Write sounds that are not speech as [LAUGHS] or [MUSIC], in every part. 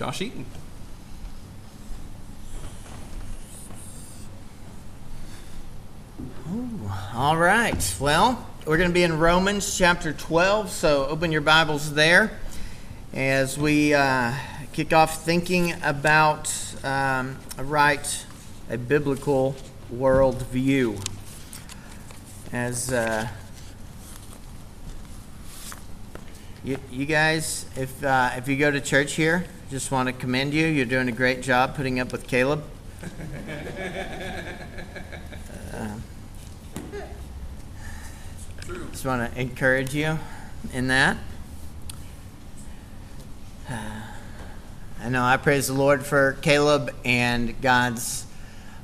Josh Eaton. Ooh, all right. Well, we're going to be in Romans chapter 12, so open your Bibles there as we uh, kick off thinking about um, a right, a biblical worldview. As uh, you, you guys, if uh, if you go to church here, just want to commend you. You're doing a great job putting up with Caleb. Uh, just want to encourage you in that. I know I praise the Lord for Caleb and God's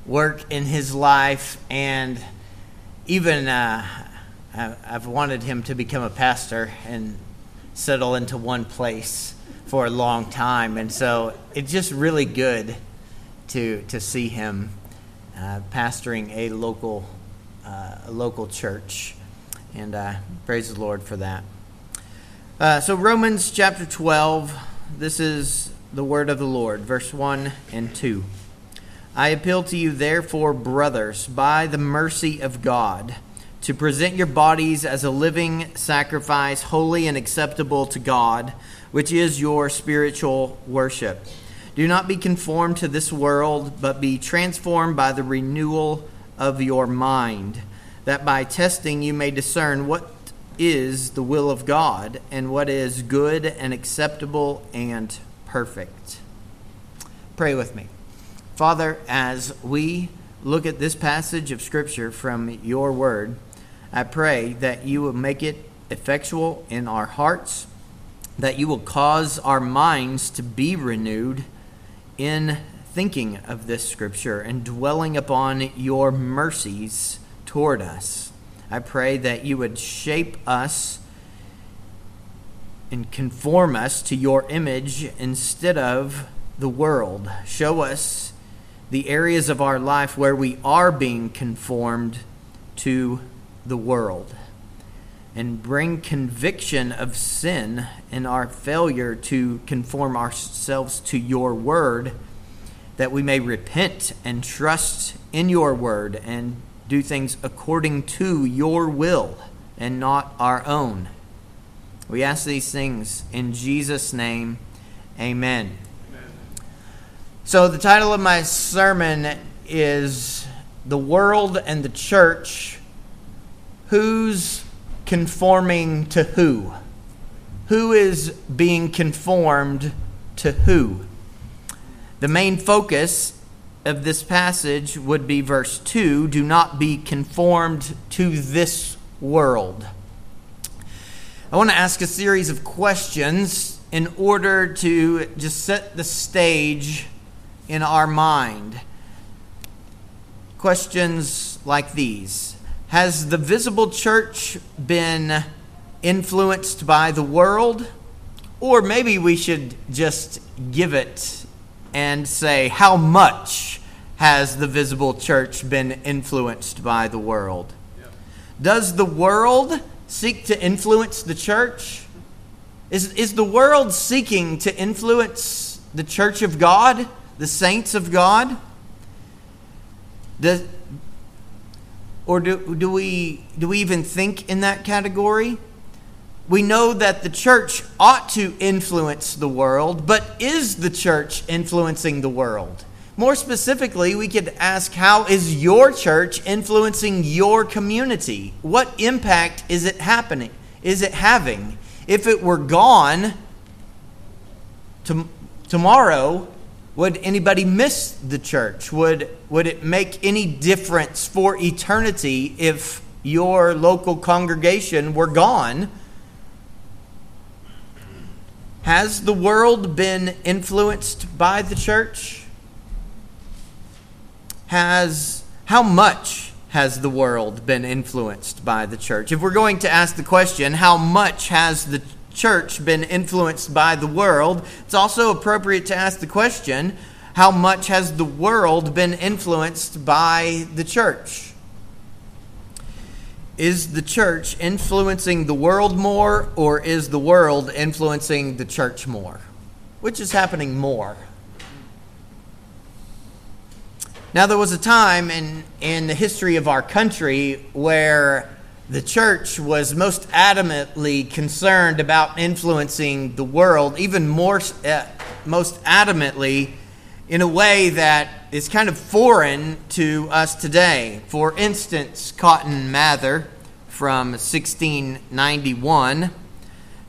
work in his life, and even uh, I've wanted him to become a pastor and settle into one place for a long time, and so it's just really good to to see him uh, pastoring a local uh, a local church, and uh, praise the Lord for that. Uh, so Romans chapter twelve, this is the word of the Lord, verse one and two. I appeal to you, therefore, brothers, by the mercy of God, to present your bodies as a living sacrifice, holy and acceptable to God, which is your spiritual worship. Do not be conformed to this world, but be transformed by the renewal of your mind, that by testing you may discern what is the will of God and what is good and acceptable and perfect. Pray with me. Father, as we look at this passage of Scripture from your word, I pray that you will make it effectual in our hearts, that you will cause our minds to be renewed in thinking of this Scripture and dwelling upon your mercies toward us. I pray that you would shape us and conform us to your image instead of the world. Show us the areas of our life where we are being conformed to the world and bring conviction of sin and our failure to conform ourselves to your word that we may repent and trust in your word and do things according to your will and not our own. We ask these things in Jesus' name. Amen. So, the title of my sermon is The World and the Church. Who's conforming to who? Who is being conformed to who? The main focus of this passage would be verse 2 do not be conformed to this world. I want to ask a series of questions in order to just set the stage in our mind. Questions like these Has the visible church been influenced by the world? Or maybe we should just give it and say, How much has the visible church been influenced by the world? Does the world seek to influence the church? Is, is the world seeking to influence the church of God? the saints of God? Does, or do, do, we, do we even think in that category? We know that the church ought to influence the world, but is the church influencing the world? More specifically, we could ask how is your church influencing your community? What impact is it happening? Is it having? If it were gone to, tomorrow, would anybody miss the church? Would, would it make any difference for eternity if your local congregation were gone? Has the world been influenced by the church? Has how much has the world been influenced by the church? If we're going to ask the question, how much has the church been influenced by the world, it's also appropriate to ask the question how much has the world been influenced by the church? Is the church influencing the world more, or is the world influencing the church more? which is happening more? Now, there was a time in, in the history of our country where the church was most adamantly concerned about influencing the world, even more, uh, most adamantly in a way that is kind of foreign to us today. For instance, Cotton Mather from 1691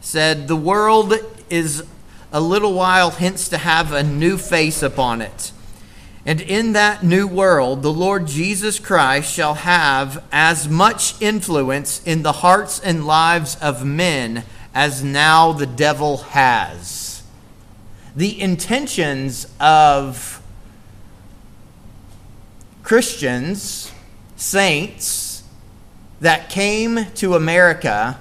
said, The world is a little while hence to have a new face upon it. And in that new world, the Lord Jesus Christ shall have as much influence in the hearts and lives of men as now the devil has. The intentions of Christians, saints that came to America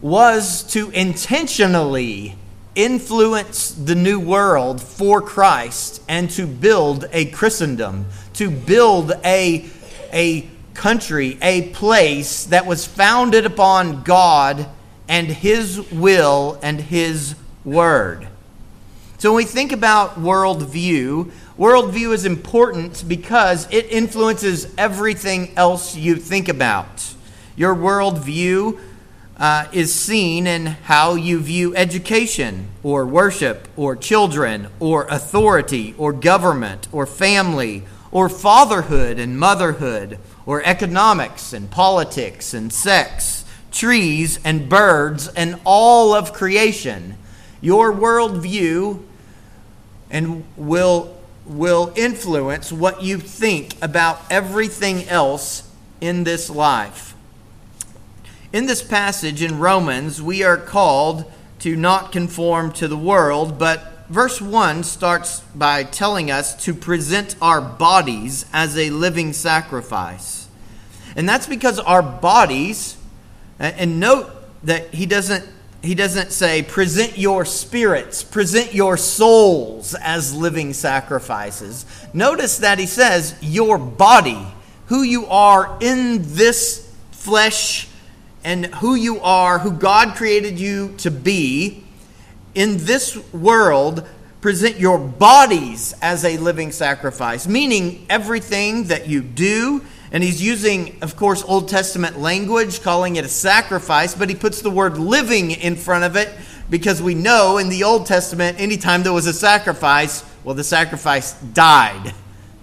was to intentionally influence the new world for Christ and to build a Christendom, to build a, a country, a place that was founded upon God and His will and His word. So when we think about worldview, worldview is important because it influences everything else you think about. Your worldview uh, is seen in how you view education or worship or children or authority or government or family or fatherhood and motherhood or economics and politics and sex, trees and birds and all of creation. Your worldview and will will influence what you think about everything else in this life. In this passage in Romans, we are called to not conform to the world, but verse 1 starts by telling us to present our bodies as a living sacrifice. And that's because our bodies, and note that he doesn't he doesn't say present your spirits, present your souls as living sacrifices. Notice that he says your body, who you are in this flesh and who you are, who God created you to be, in this world, present your bodies as a living sacrifice, meaning everything that you do. And he's using, of course, Old Testament language, calling it a sacrifice, but he puts the word living in front of it because we know in the Old Testament, anytime there was a sacrifice, well, the sacrifice died.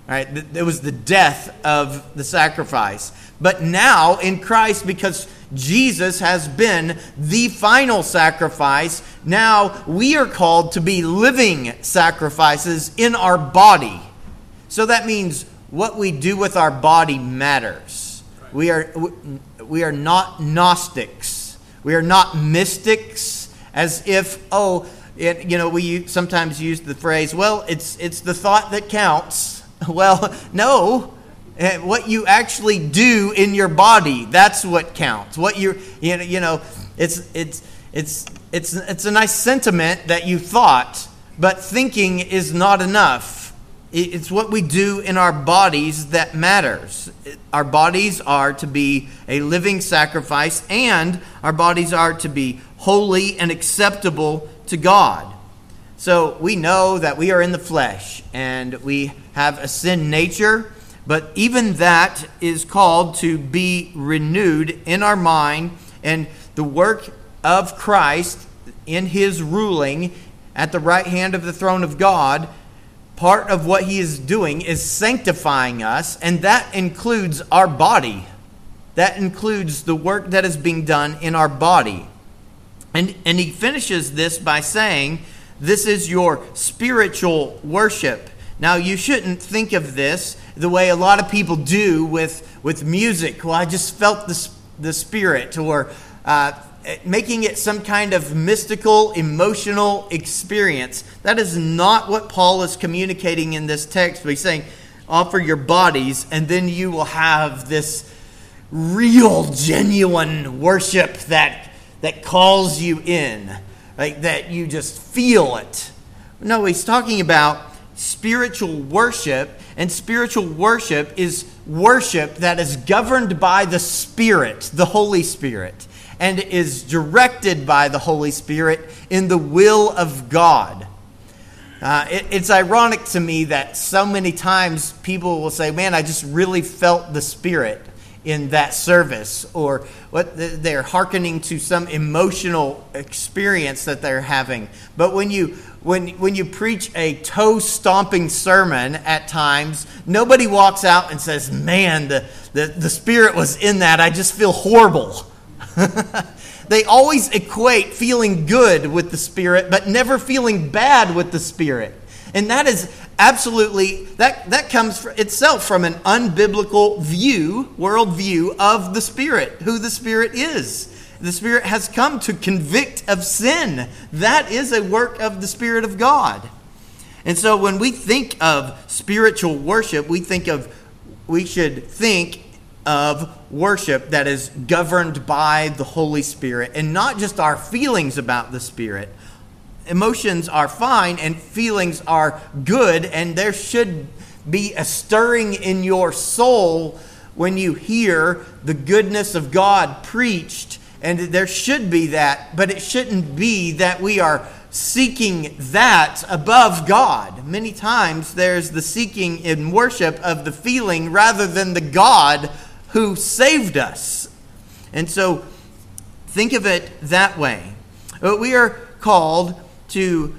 Right? It was the death of the sacrifice. But now in Christ, because Jesus has been the final sacrifice. Now we are called to be living sacrifices in our body. So that means what we do with our body matters. We are, we are not Gnostics. We are not mystics as if, oh, it, you know, we sometimes use the phrase, well, it's, it's the thought that counts. [LAUGHS] Well, no, Eh, what you actually do in your body, that's what counts. What you you know it's it's it's it's it's a nice sentiment that you thought, but thinking is not enough. It's what we do in our bodies that matters. Our bodies are to be a living sacrifice, and our bodies are to be holy and acceptable to God. So we know that we are in the flesh and we have a sin nature but even that is called to be renewed in our mind, and the work of Christ in his ruling at the right hand of the throne of God, part of what he is doing is sanctifying us, and that includes our body. That includes the work that is being done in our body. And, and he finishes this by saying, This is your spiritual worship. Now, you shouldn't think of this the way a lot of people do with, with music. Well, I just felt the, the Spirit, or uh, making it some kind of mystical, emotional experience. That is not what Paul is communicating in this text. He's saying, offer your bodies, and then you will have this real, genuine worship that, that calls you in, like that you just feel it. No, he's talking about spiritual worship, and spiritual worship is worship that is governed by the Spirit, the Holy Spirit. and is directed by the Holy Spirit in the will of God. Uh, it, it's ironic to me that so many times people will say, Man, I just really felt the Spirit in that service, or what they're hearkening to some emotional experience that they're having. But when you when, when you preach a toe stomping sermon at times, nobody walks out and says, Man, the, the, the Spirit was in that. I just feel horrible. [LAUGHS] they always equate feeling good with the Spirit, but never feeling bad with the Spirit. And that is absolutely, that, that comes itself from an unbiblical view, worldview of the Spirit, who the Spirit is. The Spirit has come to convict of sin. That is a work of the Spirit of God. And so when we think of spiritual worship, we think of we should think of worship that is governed by the Holy Spirit and not just our feelings about the Spirit. Emotions are fine and feelings are good, and there should be a stirring in your soul when you hear the goodness of God preached and there should be that, but it shouldn't be that we are seeking that above God. Many times there's the seeking in worship of the feeling rather than the God who saved us. And so think of it that way. We are called to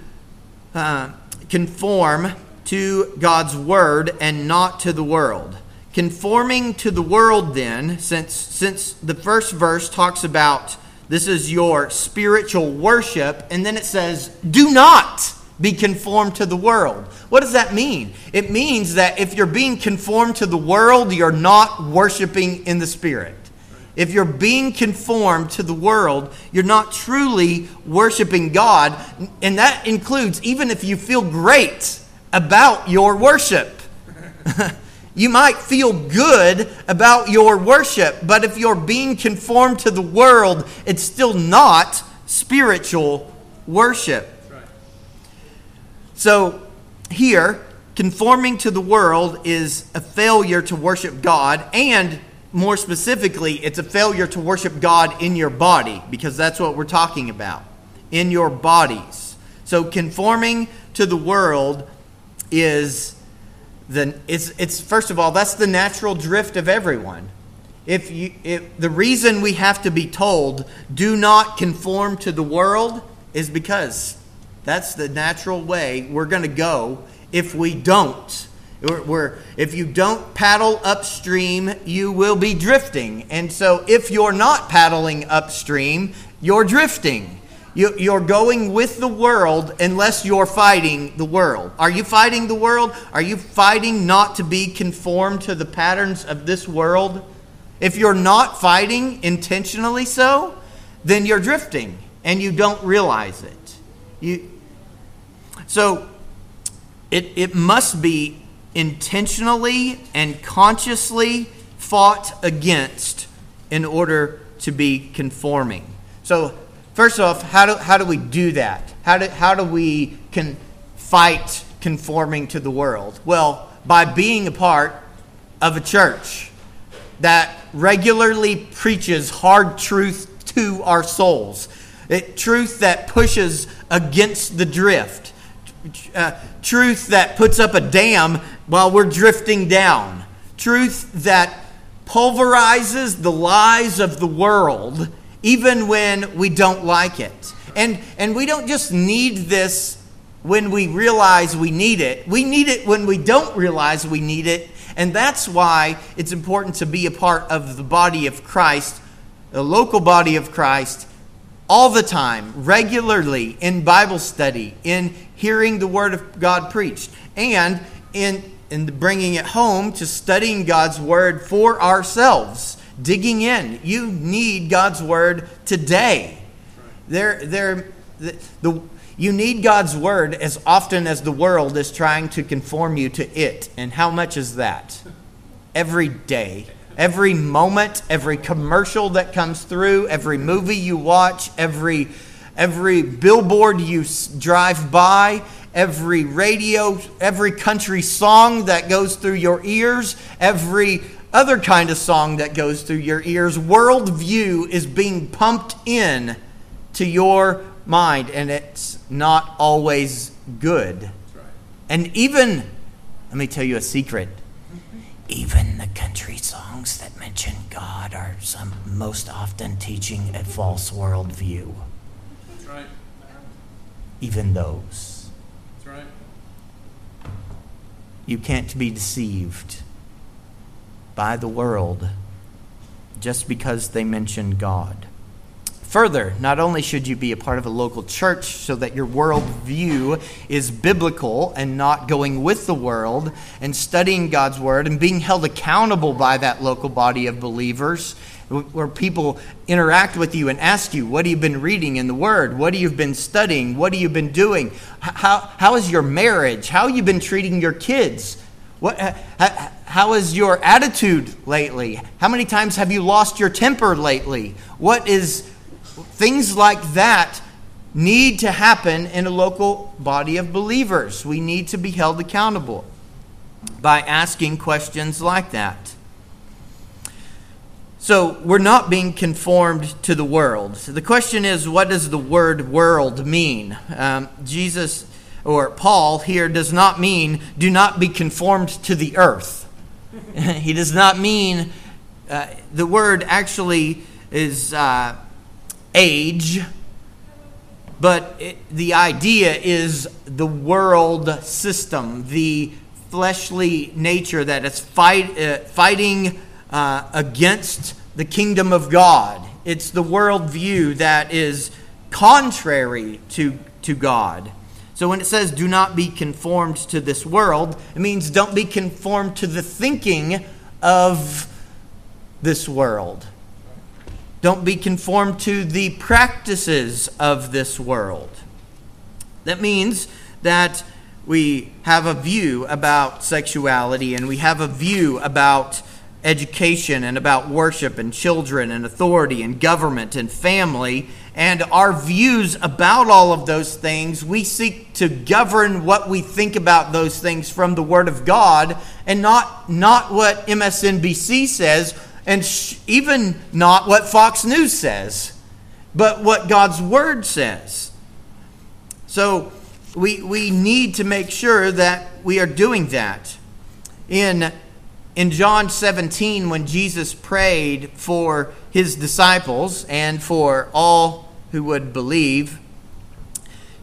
uh, conform to God's word and not to the world. Conforming to the world, then, since, since the first verse talks about this is your spiritual worship, and then it says, do not be conformed to the world. What does that mean? It means that if you're being conformed to the world, you're not worshiping in the Spirit. If you're being conformed to the world, you're not truly worshiping God. And that includes even if you feel great about your worship. [LAUGHS] You might feel good about your worship, but if you're being conformed to the world, it's still not spiritual worship. So, here, conforming to the world is a failure to worship God, and more specifically, it's a failure to worship God in your body, because that's what we're talking about in your bodies. So, conforming to the world is then it's, it's first of all that's the natural drift of everyone if you if the reason we have to be told do not conform to the world is because that's the natural way we're going to go if we don't we're, if you don't paddle upstream you will be drifting and so if you're not paddling upstream you're drifting you, are going with the world unless you're fighting the world. Are you fighting the world? Are you fighting not to be conformed to the patterns of this world? If you're not fighting intentionally so, then you're drifting and you don't realize it. You, so it, it must be intentionally and consciously fought against in order to be conforming. So First off, how do, how do we do that? How do, how do we can fight conforming to the world? Well, by being a part of a church that regularly preaches hard truth to our souls, it, truth that pushes against the drift, uh, truth that puts up a dam while we're drifting down, truth that pulverizes the lies of the world even when we don't like it. And, and we don't just need this when we realize we need it, we need it when we don't realize we need it. And that's why it's important to be a part of the body of Christ, the local body of Christ, all the time, regularly in Bible study, in hearing the Word of God preached, and in, in bringing it home to studying God's Word for ourselves digging in. You need God's word today. There, there, the, the, you need God's word as often as the world is trying to conform you to it. And how much is that? Every day. Every moment, every commercial that comes through, every movie you watch, every, every billboard you drive by, every radio, every country song that goes through your ears, every other kind of song that goes through your ears. Worldview is being pumped in to your mind, and it's not always good. Right. And even, let me tell you a secret. Even the country songs that mention God are some most often teaching a false worldview. That's right. Even those. That's right. You can't be deceived by the world just because they mention God. Further, not only should you be a part of a local church so that your worldview is biblical and not going with the world and studying God's word and being held accountable by that local body of believers where people interact with you and ask you, What have you been reading in the Word? What have you been studying? What have you been doing? How, how is your marriage? How have you been treating your kids? What, how, how is your attitude lately? How many times have you lost your temper lately? What is things like that need to happen in a local body of believers. We need to be held accountable by asking questions like that. So, we're not being conformed to the world. So the question is, what does the word world mean? Um, Jesus or Paul here does not mean do not be conformed to the earth. [LAUGHS] he does not mean, uh, the word actually is uh, age, but it, the idea is the world system, the fleshly nature that is fight, uh, fighting uh, against the kingdom of God. It's the worldview that is contrary to, to God. So when it says do not be conformed to this world, it means don't be conformed to the thinking of this world. Don't be conformed to the practices of this world. That means that we have a view about sexuality and we have a view about education and about worship and children and authority and government and family and our views about all of those things, we seek to govern what we think about those things from the Word of God and not, not what MSNBC says and sh- even not what Fox News says, but what God's Word says. So we, we need to make sure that we are doing that. In, in John 17, when Jesus prayed for his disciples and for all who would believe.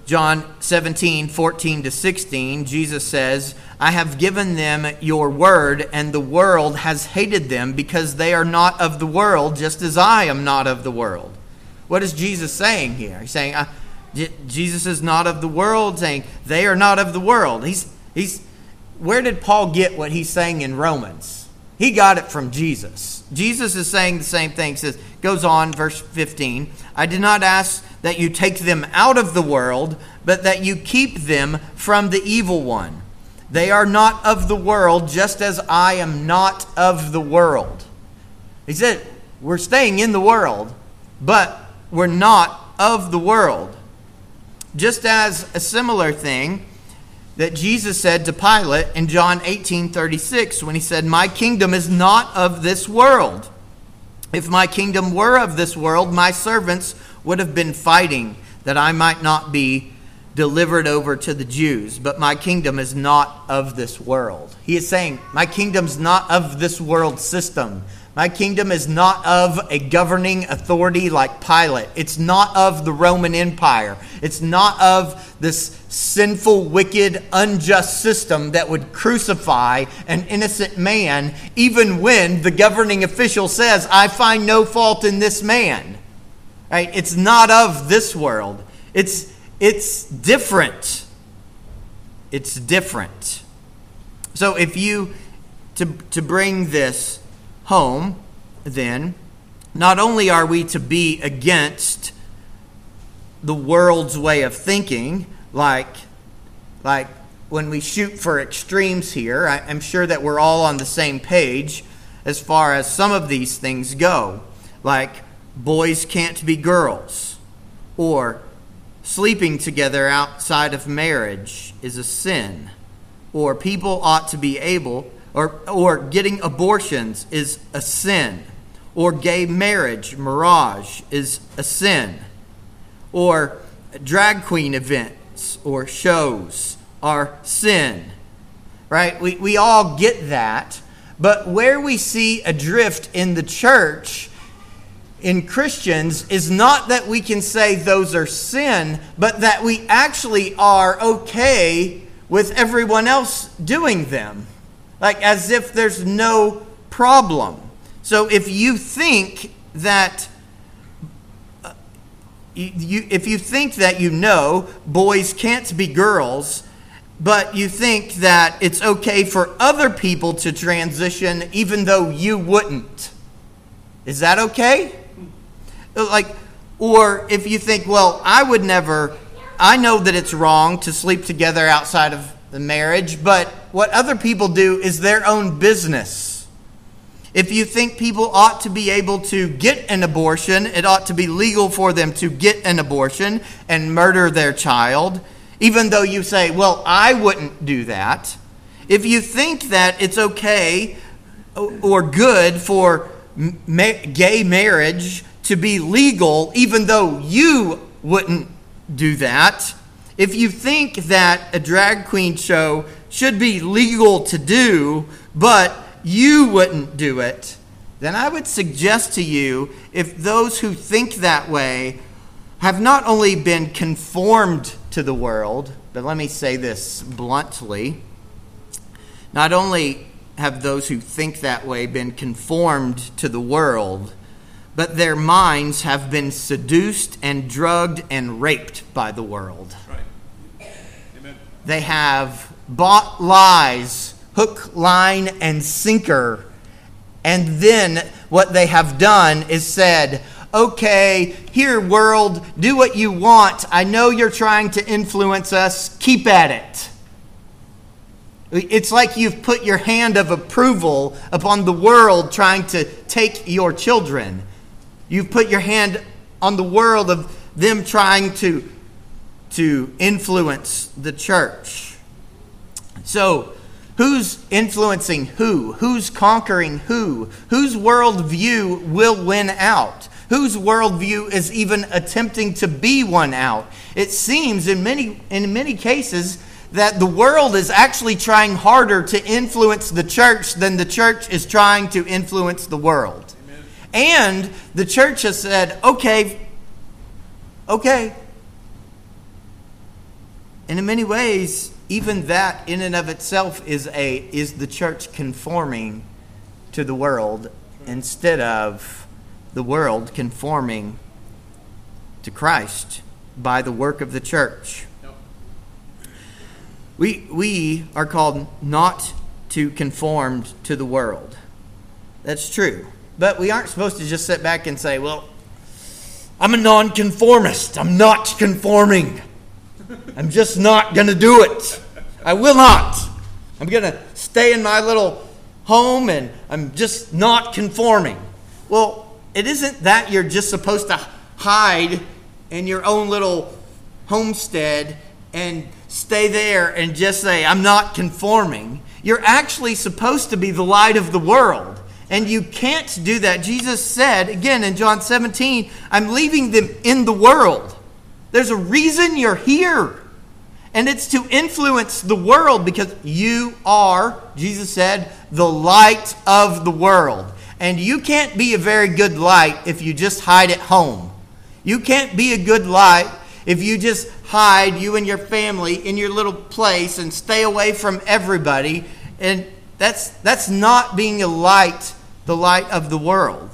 John 17, 14 to 16, Jesus says, I have given them your word, and the world has hated them because they are not of the world, just as I am not of the world. What is Jesus saying here? He's saying, Jesus is not of the world, saying they are not of the world. He's, he's, where did Paul get what he's saying in Romans? He got it from Jesus. Jesus is saying the same thing. Says, goes on, verse 15 I did not ask that you take them out of the world, but that you keep them from the evil one. They are not of the world, just as I am not of the world. He said, We're staying in the world, but we're not of the world. Just as a similar thing that Jesus said to Pilate in John 18 36 when he said, My kingdom is not of this world. If my kingdom were of this world, my servants would have been fighting that I might not be delivered over to the Jews. But my kingdom is not of this world. He is saying, My kingdom's not of this world system. My kingdom is not of a governing authority like Pilate. It's not of the Roman Empire. It's not of this sinful, wicked, unjust system that would crucify an innocent man, even when the governing official says, I find no fault in this man. Right? It's not of this world. It's, it's different. It's different. So if you, to, to bring this, home, then, not only are we to be against the world's way of thinking, like, like when we shoot for extremes here, I, am sure that we're all on the same page as far as some of these things go, like boys can't be girls, or sleeping together outside of marriage is a sin, or people ought to be able or, or getting abortions is a sin, or gay marriage, mirage, is a sin, or drag queen events or shows are sin. Right? We, we all get that. But where we see a drift in the church, in Christians, is not that we can say those are sin, but that we actually are okay with everyone else doing them. Like as if there's no problem. So if you think that uh, you, you, if you think that you know boys can't be girls, but you think that it's okay for other people to transition even though you wouldn't, is that okay? Like, or if you think, well, I would never, I know that it's wrong to sleep together outside of the marriage, but what other people do is their own business. If you think people ought to be able to get an abortion, it ought to be legal for them to get an abortion and murder their child, even though you say, well, I wouldn't do that. If you think that it's okay or good for ma- gay marriage to be legal, even though you wouldn't do that, if you think that a drag queen show should be legal to do, but you wouldn't do it, then I would suggest to you if those who think that way have not only been conformed to the world, but let me say this bluntly not only have those who think that way been conformed to the world, but their minds have been seduced and drugged and raped by the world. Right. Amen. They have bought lies, hook, line, and sinker. And then what they have done is said, okay, here, world, do what you want. I know you're trying to influence us. Keep at it. It's like you've put your hand of approval upon the world trying to take your children. You've put your hand on the world of them trying to, to influence the church. So, who's influencing who? Who's conquering who? Whose worldview will win out? Whose worldview is even attempting to be one out? It seems in many, in many cases that the world is actually trying harder to influence the church than the church is trying to influence the world. And the church has said, okay, okay. And in many ways, even that in and of itself is a is the church conforming to the world instead of the world conforming to Christ by the work of the church. We, we are called not to conform to the world. That's true. But we aren't supposed to just sit back and say, well, I'm a nonconformist. I'm not conforming. I'm just not going to do it. I will not. I'm going to stay in my little home and I'm just not conforming. Well, it isn't that you're just supposed to hide in your own little homestead and stay there and just say, I'm not conforming. You're actually supposed to be the light of the world. And you can't do that. Jesus said, again in John 17, I'm leaving them in the world. There's a reason you're here. And it's to influence the world because you are, Jesus said, the light of the world. And you can't be a very good light if you just hide at home. You can't be a good light if you just hide, you and your family, in your little place and stay away from everybody. And that's, that's not being a light, the light of the world.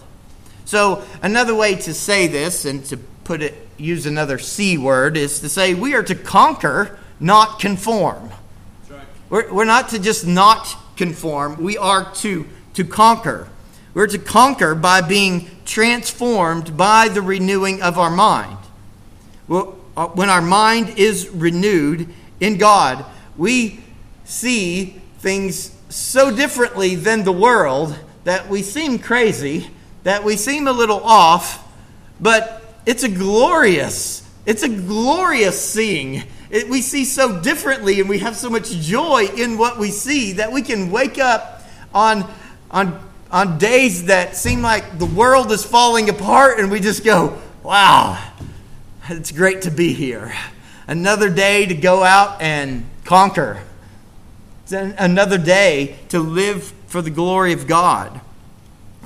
So, another way to say this and to put it, use another C word, is to say we are to conquer, not conform. Right. We're, we're not to just not conform, we are to, to conquer. We're to conquer by being transformed by the renewing of our mind. Well, uh, when our mind is renewed in God, we see things so differently than the world that we seem crazy, that we seem a little off, but it's a glorious, it's a glorious seeing. It, we see so differently and we have so much joy in what we see that we can wake up on, on, on days that seem like the world is falling apart, and we just go, wow, it's great to be here. Another day to go out and conquer. It's another day to live for the glory of God.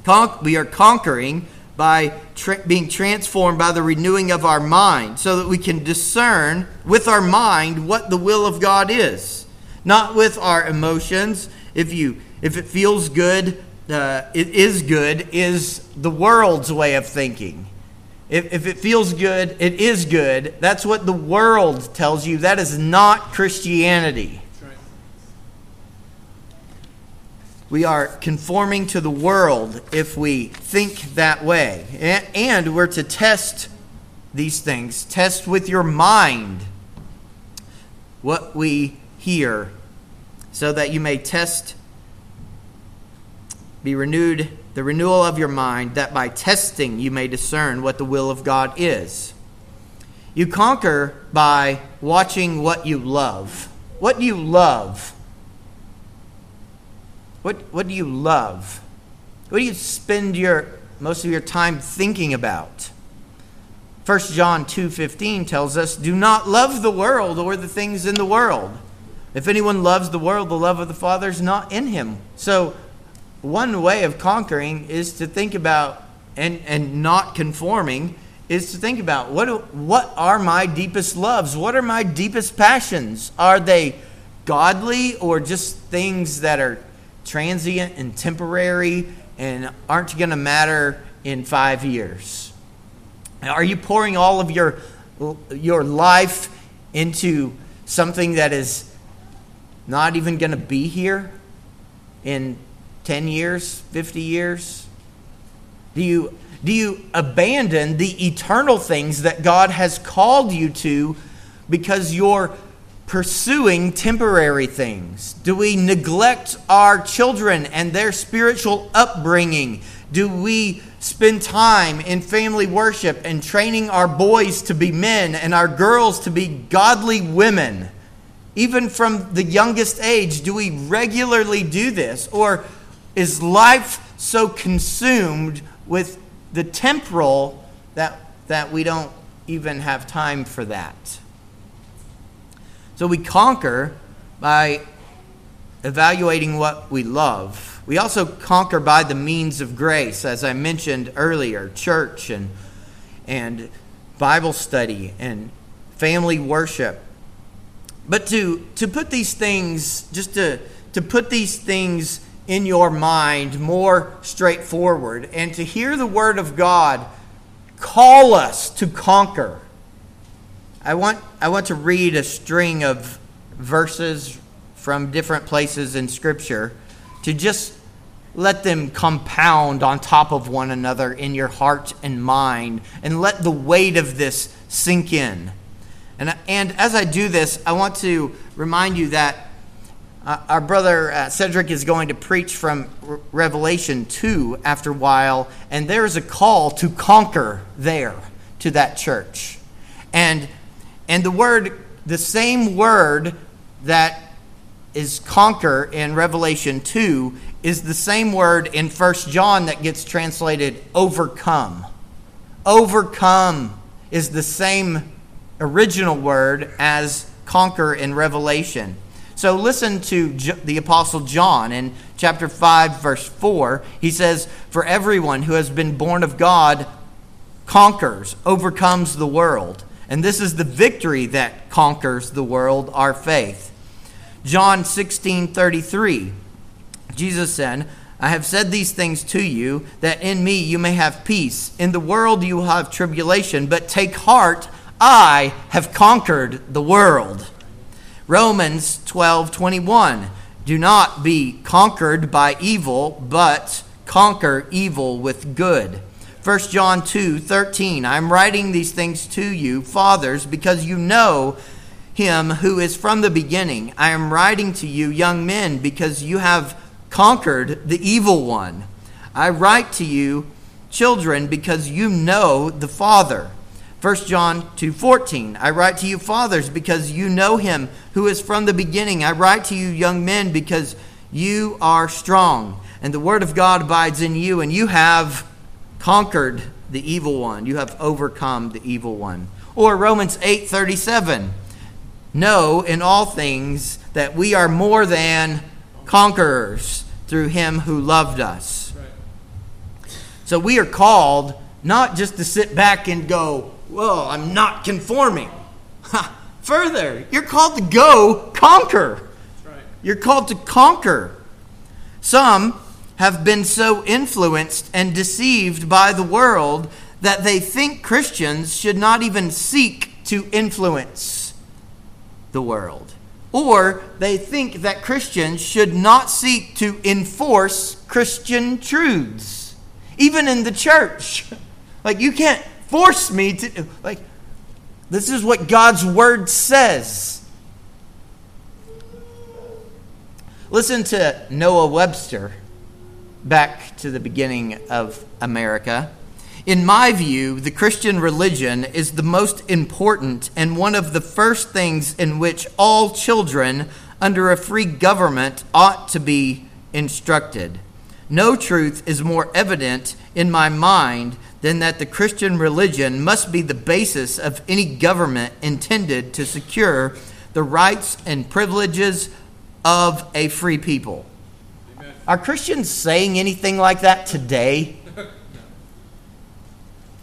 Con- we are conquering by tra- being transformed by the renewing of our mind so that we can discern with our mind what the will of God is, not with our emotions. If you if it feels good, uh, it is good is the world's way of thinking. If, if it feels good, it is good. That's what the world tells you. That is not Christianity. We are conforming to the world if we think that way. And we're to test these things, test with your mind what we hear, so that you may test, be renewed, the renewal of your mind, that by testing you may discern what the will of God is. You conquer by watching what you love. What you love what, what do you love? What do you spend your, most of your time thinking about? 1 John 2:15 tells us, "Do not love the world or the things in the world. If anyone loves the world, the love of the Father is not in him." So, one way of conquering is to think about and and not conforming is to think about what what are my deepest loves? What are my deepest passions? Are they godly or just things that are transient and temporary and aren't going to matter in five years? Are you pouring all of your, your life into something that is not even going to be here in 10 years, 50 years? Do you, do you abandon the eternal things that God has called you to because you're pursuing temporary things? Do we neglect our children and their spiritual upbringing? Do we spend time in family worship and training our boys to be men and our girls to be godly women? Even from the youngest age, do we regularly do this? Or is life so consumed with the temporal that, that we don't even have time for that? So we conquer by evaluating what we love. We also conquer by the means of grace, as I mentioned earlier church and, and Bible study and family worship. But to, to put these things, just to, to put these things in your mind more straightforward and to hear the Word of God call us to conquer I want, I want to read a string of verses from different places in Scripture to just let them compound on top of one another in your heart and mind, and let the weight of this sink in. And, and as I do this, I want to remind you that uh, our brother uh, Cedric is going to preach from Re- Revelation 2 after a while, and there is a call to conquer there to that church. And and the word, the same word that is conquer in Revelation 2 is the same word in 1 John that gets translated overcome. Overcome is the same original word as conquer in Revelation. So listen to the Apostle John in chapter 5, verse 4. He says, For everyone who has been born of God conquers, overcomes the world. And this is the victory that conquers the world, our faith. John 16 33, Jesus said, I have said these things to you, that in me you may have peace. In the world you will have tribulation, but take heart, I have conquered the world. Romans 12 21, do not be conquered by evil, but conquer evil with good. 1 John 2 13. I'm writing these things to you, fathers, because you know him who is from the beginning. I am writing to you, young men, because you have conquered the evil one. I write to you, children, because you know the Father. 1 John 2:14 I write to you fathers because you know him who is from the beginning I write to you young men because You are strong, and the word of God abides in you, and you have conquered the evil one. You have overcome the evil one. Or Romans 8:37. Know in all things that we are more than conquerors through him who loved us. So we are called not just to sit back and go, "Well, I'm not conforming." Ha, further, you're called to go conquer. You're called to conquer. Some have been so influenced and deceived by the world that they think Christians should not even seek to influence the world. Or they think that Christians should not seek to enforce Christian truths, even in the church. [LAUGHS] Like, you can't force me to, like, this is what God's word says. Listen to Noah Webster back to the beginning of America. In my view, the Christian religion is the most important and one of the first things in which all children under a free government ought to be instructed. No truth is more evident in my mind than that the Christian religion must be the basis of any government intended to secure the rights and privileges of a free people. Are Christians saying anything like that today?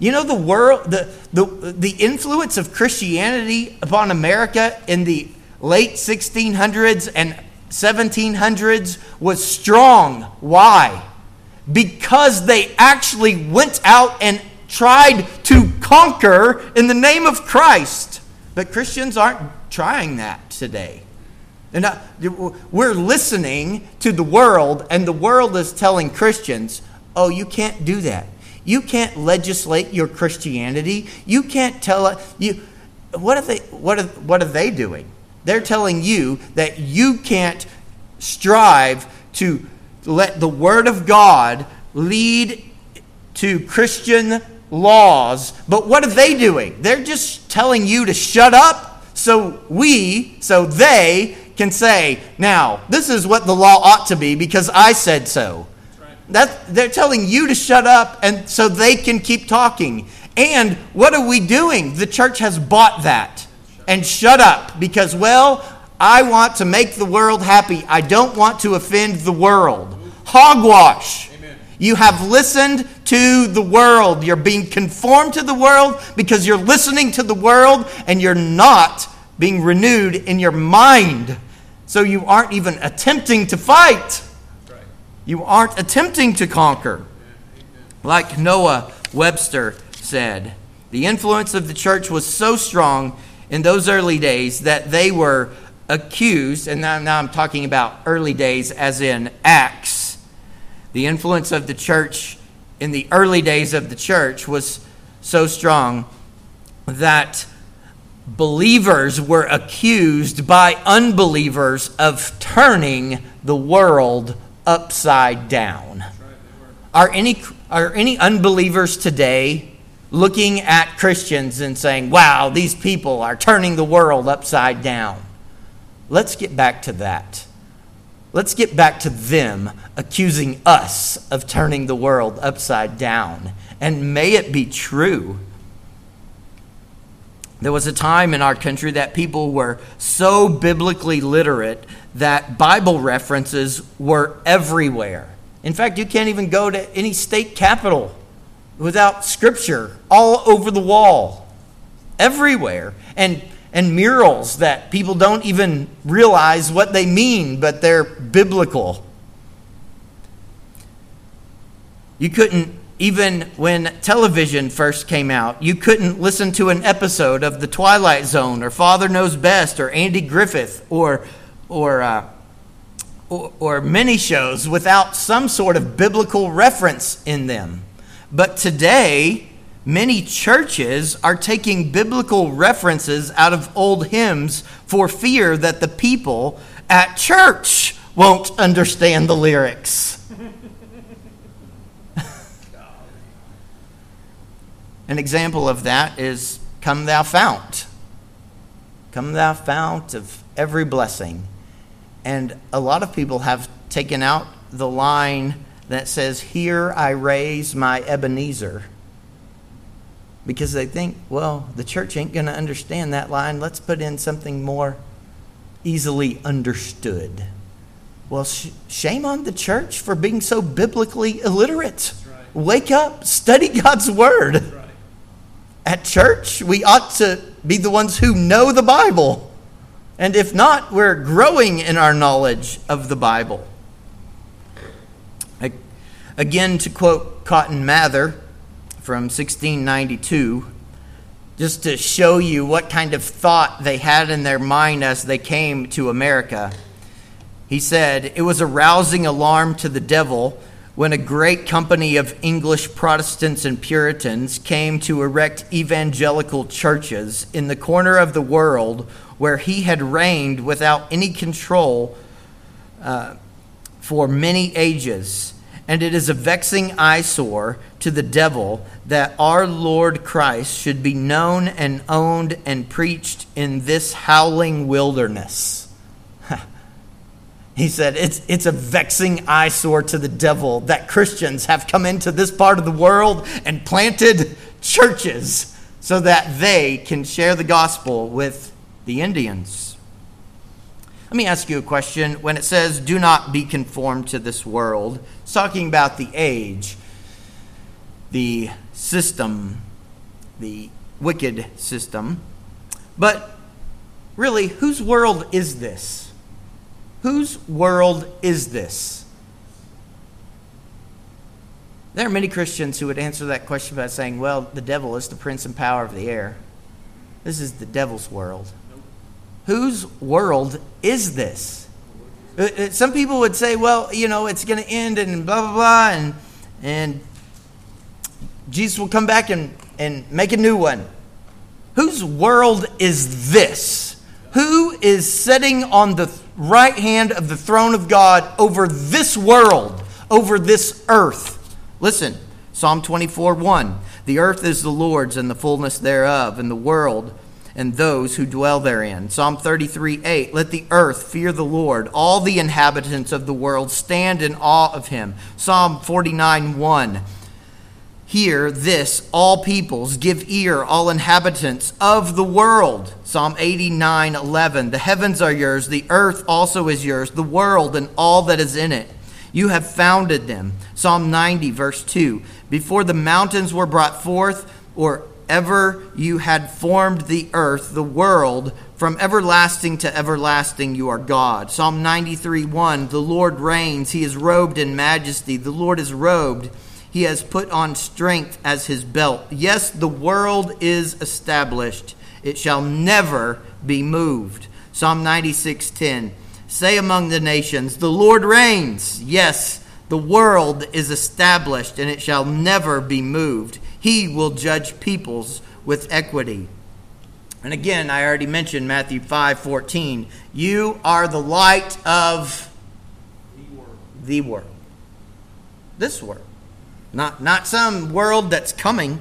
You know the world the, the the influence of Christianity upon America in the late 1600s and 1700s was strong. Why? Because they actually went out and tried to conquer in the name of Christ. But Christians aren't trying that today. And uh, we're listening to the world, and the world is telling Christians, oh, you can't do that. You can't legislate your Christianity. You can't tell. You, what, are they, what, are, what are they doing? They're telling you that you can't strive to let the Word of God lead to Christian laws. But what are they doing? They're just telling you to shut up so we, so they can say, now, this is what the law ought to be because I said so. That, they're telling you to shut up and so they can keep talking. And what are we doing? The church has bought that. And shut up because, well, I want to make the world happy. I don't want to offend the world. Hogwash. Amen. You have listened to the world. You're being conformed to the world because you're listening to the world and you're not being renewed in your mind so you aren't even attempting to fight. You aren't attempting to conquer. Like Noah Webster said, the influence of the church was so strong in those early days that they were accused, and now, now I'm talking about early days as in Acts. The influence of the church in the early days of the church was so strong that believers were accused by unbelievers of turning the world upside down. Are any, are any unbelievers today looking at Christians and saying, wow, these people are turning the world upside down? Let's get back to that. Let's get back to them accusing us of turning the world upside down. And may it be true. There was a time in our country that people were so biblically literate that Bible references were everywhere. In fact, you can't even go to any state capital without scripture all over the wall, everywhere. And, and murals that people don't even realize what they mean, but they're biblical. You couldn't even when television first came out, you couldn't listen to an episode of The Twilight Zone or Father Knows Best or Andy Griffith or, or, uh, or, or many shows without some sort of biblical reference in them. But today, many churches are taking biblical references out of old hymns for fear that the people at church won't understand the lyrics. An example of that is Come Thou Fount. Come Thou Fount of every blessing. And a lot of people have taken out the line that says, Here I raise my Ebenezer. Because they think, well, the church ain't going to understand that line. Let's put in something more easily understood. Well, sh- shame on the church for being so biblically illiterate. right. Wake up, study God's word. At church, we ought to be the ones who know the Bible. And if not, we're growing in our knowledge of the Bible. Again, to quote Cotton Mather from 1692, just to show you what kind of thought they had in their mind as they came to America. He said, It was a rousing alarm to the devil when a great company of English Protestants and Puritans came to erect evangelical churches in the corner of the world where he had reigned without any control uh, for many ages. And it is a vexing eyesore to the devil that our Lord Christ should be known and owned and preached in this howling wilderness. He said, it's, it's a vexing eyesore to the devil that Christians have come into this part of the world and planted churches so that they can share the gospel with the Indians. Let me ask you a question. When it says, do not be conformed to this world, it's talking about the age, the system, the wicked system. But really, whose world is this? Whose world is this? There are many Christians who would answer that question by saying, well, the devil is the prince and power of the air. This is the devil's world. Whose world is this? Uh, uh, Some people would say, well, you know, it's going to end and blah, blah, blah, and, and Jesus will come back and, and make a new one. Whose world is this? Who is sitting on the right hand of the throne of God over this world, over this earth? Listen, Psalm 24 1. The earth is the Lord's and the fullness thereof, and the world and those who dwell therein. Psalm 33 8. Let the earth fear the Lord. All the inhabitants of the world stand in awe of him. Psalm 49 1. Hear this, all peoples, give ear, all inhabitants of the world. Psalm 89 11. The heavens are yours, the earth also is yours, the world and all that is in it. You have founded them. Psalm 90, verse 2. Before the mountains were brought forth, or ever you had formed the earth, the world, from everlasting to everlasting you are God. Psalm 93, 1. The Lord reigns, he is robed in majesty. The Lord is robed. He has put on strength as his belt. Yes, the world is established. It shall never be moved. Psalm 96:10. Say among the nations, the Lord reigns. Yes, the world is established and it shall never be moved. He will judge peoples with equity. And again, I already mentioned Matthew 5:14. You are the light of the world. This world. Not, not some world that's coming.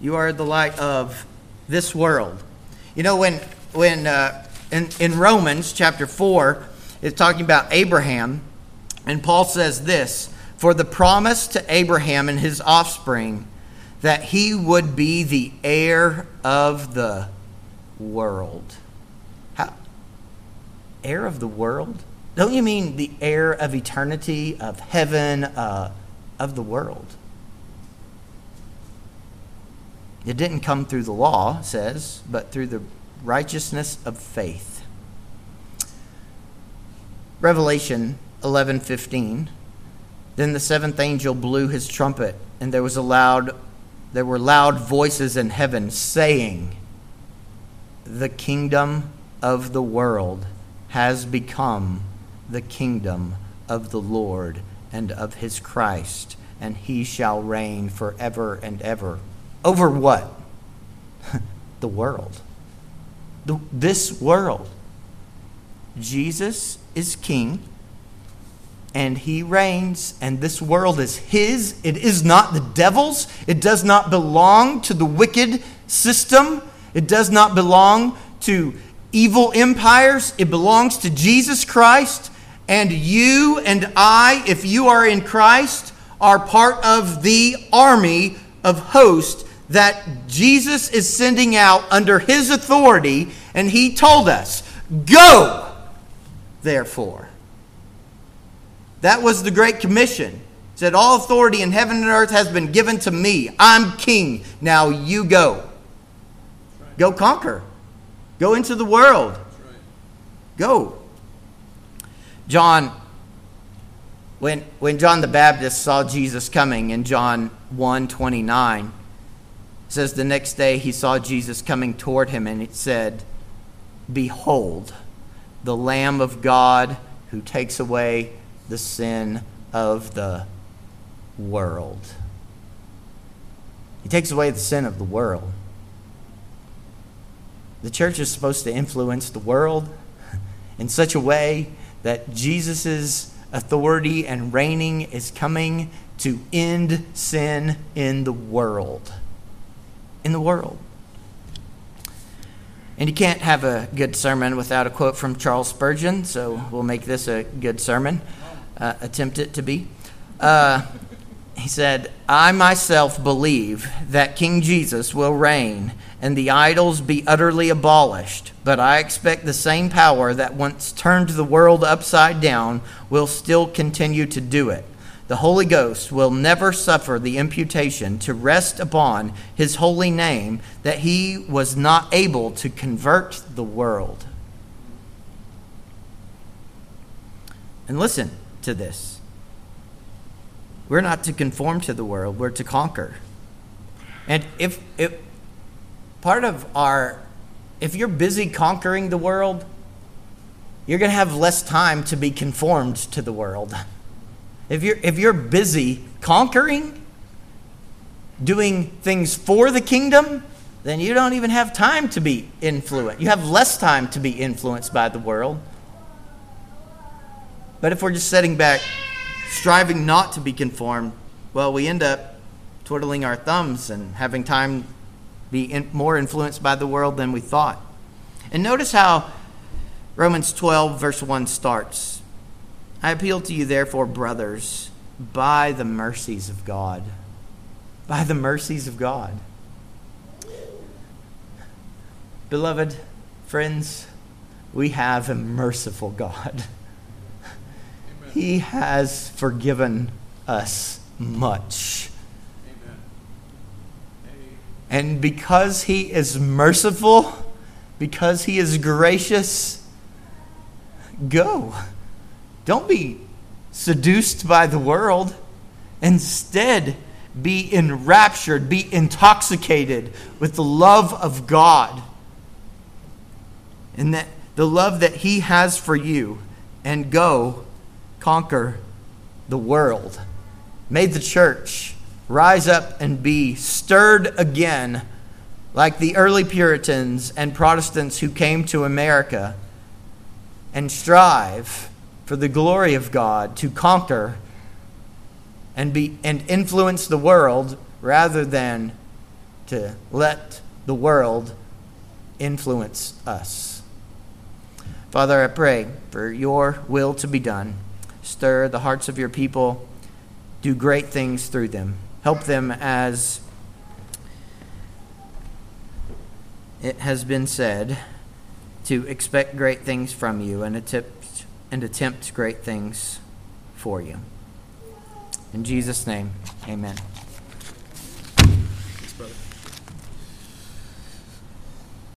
You are the light of this world. You know, when, when uh, in, in Romans chapter 4, it's talking about Abraham, and Paul says this For the promise to Abraham and his offspring that he would be the heir of the world. How? Heir of the world? Don't you mean the heir of eternity, of heaven, uh, of the world? It didn't come through the law, says, but through the righteousness of faith. Revelation 11:15 Then the seventh angel blew his trumpet and there was a loud there were loud voices in heaven saying the kingdom of the world has become the kingdom of the Lord and of his Christ and he shall reign forever and ever over what [LAUGHS] the world the, this world Jesus is king and he reigns, and this world is his. It is not the devil's. It does not belong to the wicked system. It does not belong to evil empires. It belongs to Jesus Christ, And you and I, if you are in Christ, are part of the army of hosts that Jesus is sending out under his authority. And he told us, Go, therefore. That was the Great Commission. He said, All authority in heaven and earth has been given to me. I'm king. Now you go. Go conquer. Go into the world. Go. John, when, when John the Baptist saw Jesus coming in John 1 29, says the next day he saw Jesus coming toward him and it said, Behold, the Lamb of God who takes away the sin of the world. He takes away the sin of the world. The church is supposed to influence the world [LAUGHS] in such a way that Jesus' authority and reigning is coming to end sin in the world. In the world. And you can't have a good sermon without a quote from Charles Spurgeon, so we'll make this a good sermon. Uh, attempt it to be. Uh, he said, I myself believe that King Jesus will reign and the idols be utterly abolished, but I expect the same power that once turned the world upside down will still continue to do it. The Holy Ghost will never suffer the imputation to rest upon his holy name that he was not able to convert the world. And listen to this. We're not to conform to the world, we're to conquer. And if, if part of our, if you're busy conquering the world, you're going to have less time to be conformed to the world. If you're, if you're busy conquering, doing things for the kingdom, then you don't even have time to be influenced. You have less time to be influenced by the world. But if we're just sitting back, striving not to be conformed, well, we end up twiddling our thumbs and having time be in, more influenced by the world than we thought. And notice how Romans 12, verse 1 starts. I appeal to you, therefore, brothers, by the mercies of God. By the mercies of God. Beloved friends, we have a merciful God. [LAUGHS] He has forgiven us much. Amen. And because He is merciful, because He is gracious, go. Don't be seduced by the world. Instead, be enraptured, be intoxicated with the love of God and that the love that He has for you, and go conquer the world. May the church rise up and be stirred again like the early Puritans and Protestants who came to America and strive for the glory of God to conquer and be and influence the world rather than to let the world influence us. Father, I pray for your will to be done stir the hearts of your people, do great things through them. Help them as it has been said to expect great things from you and attempt and attempt great things for you. In Jesus' name, amen.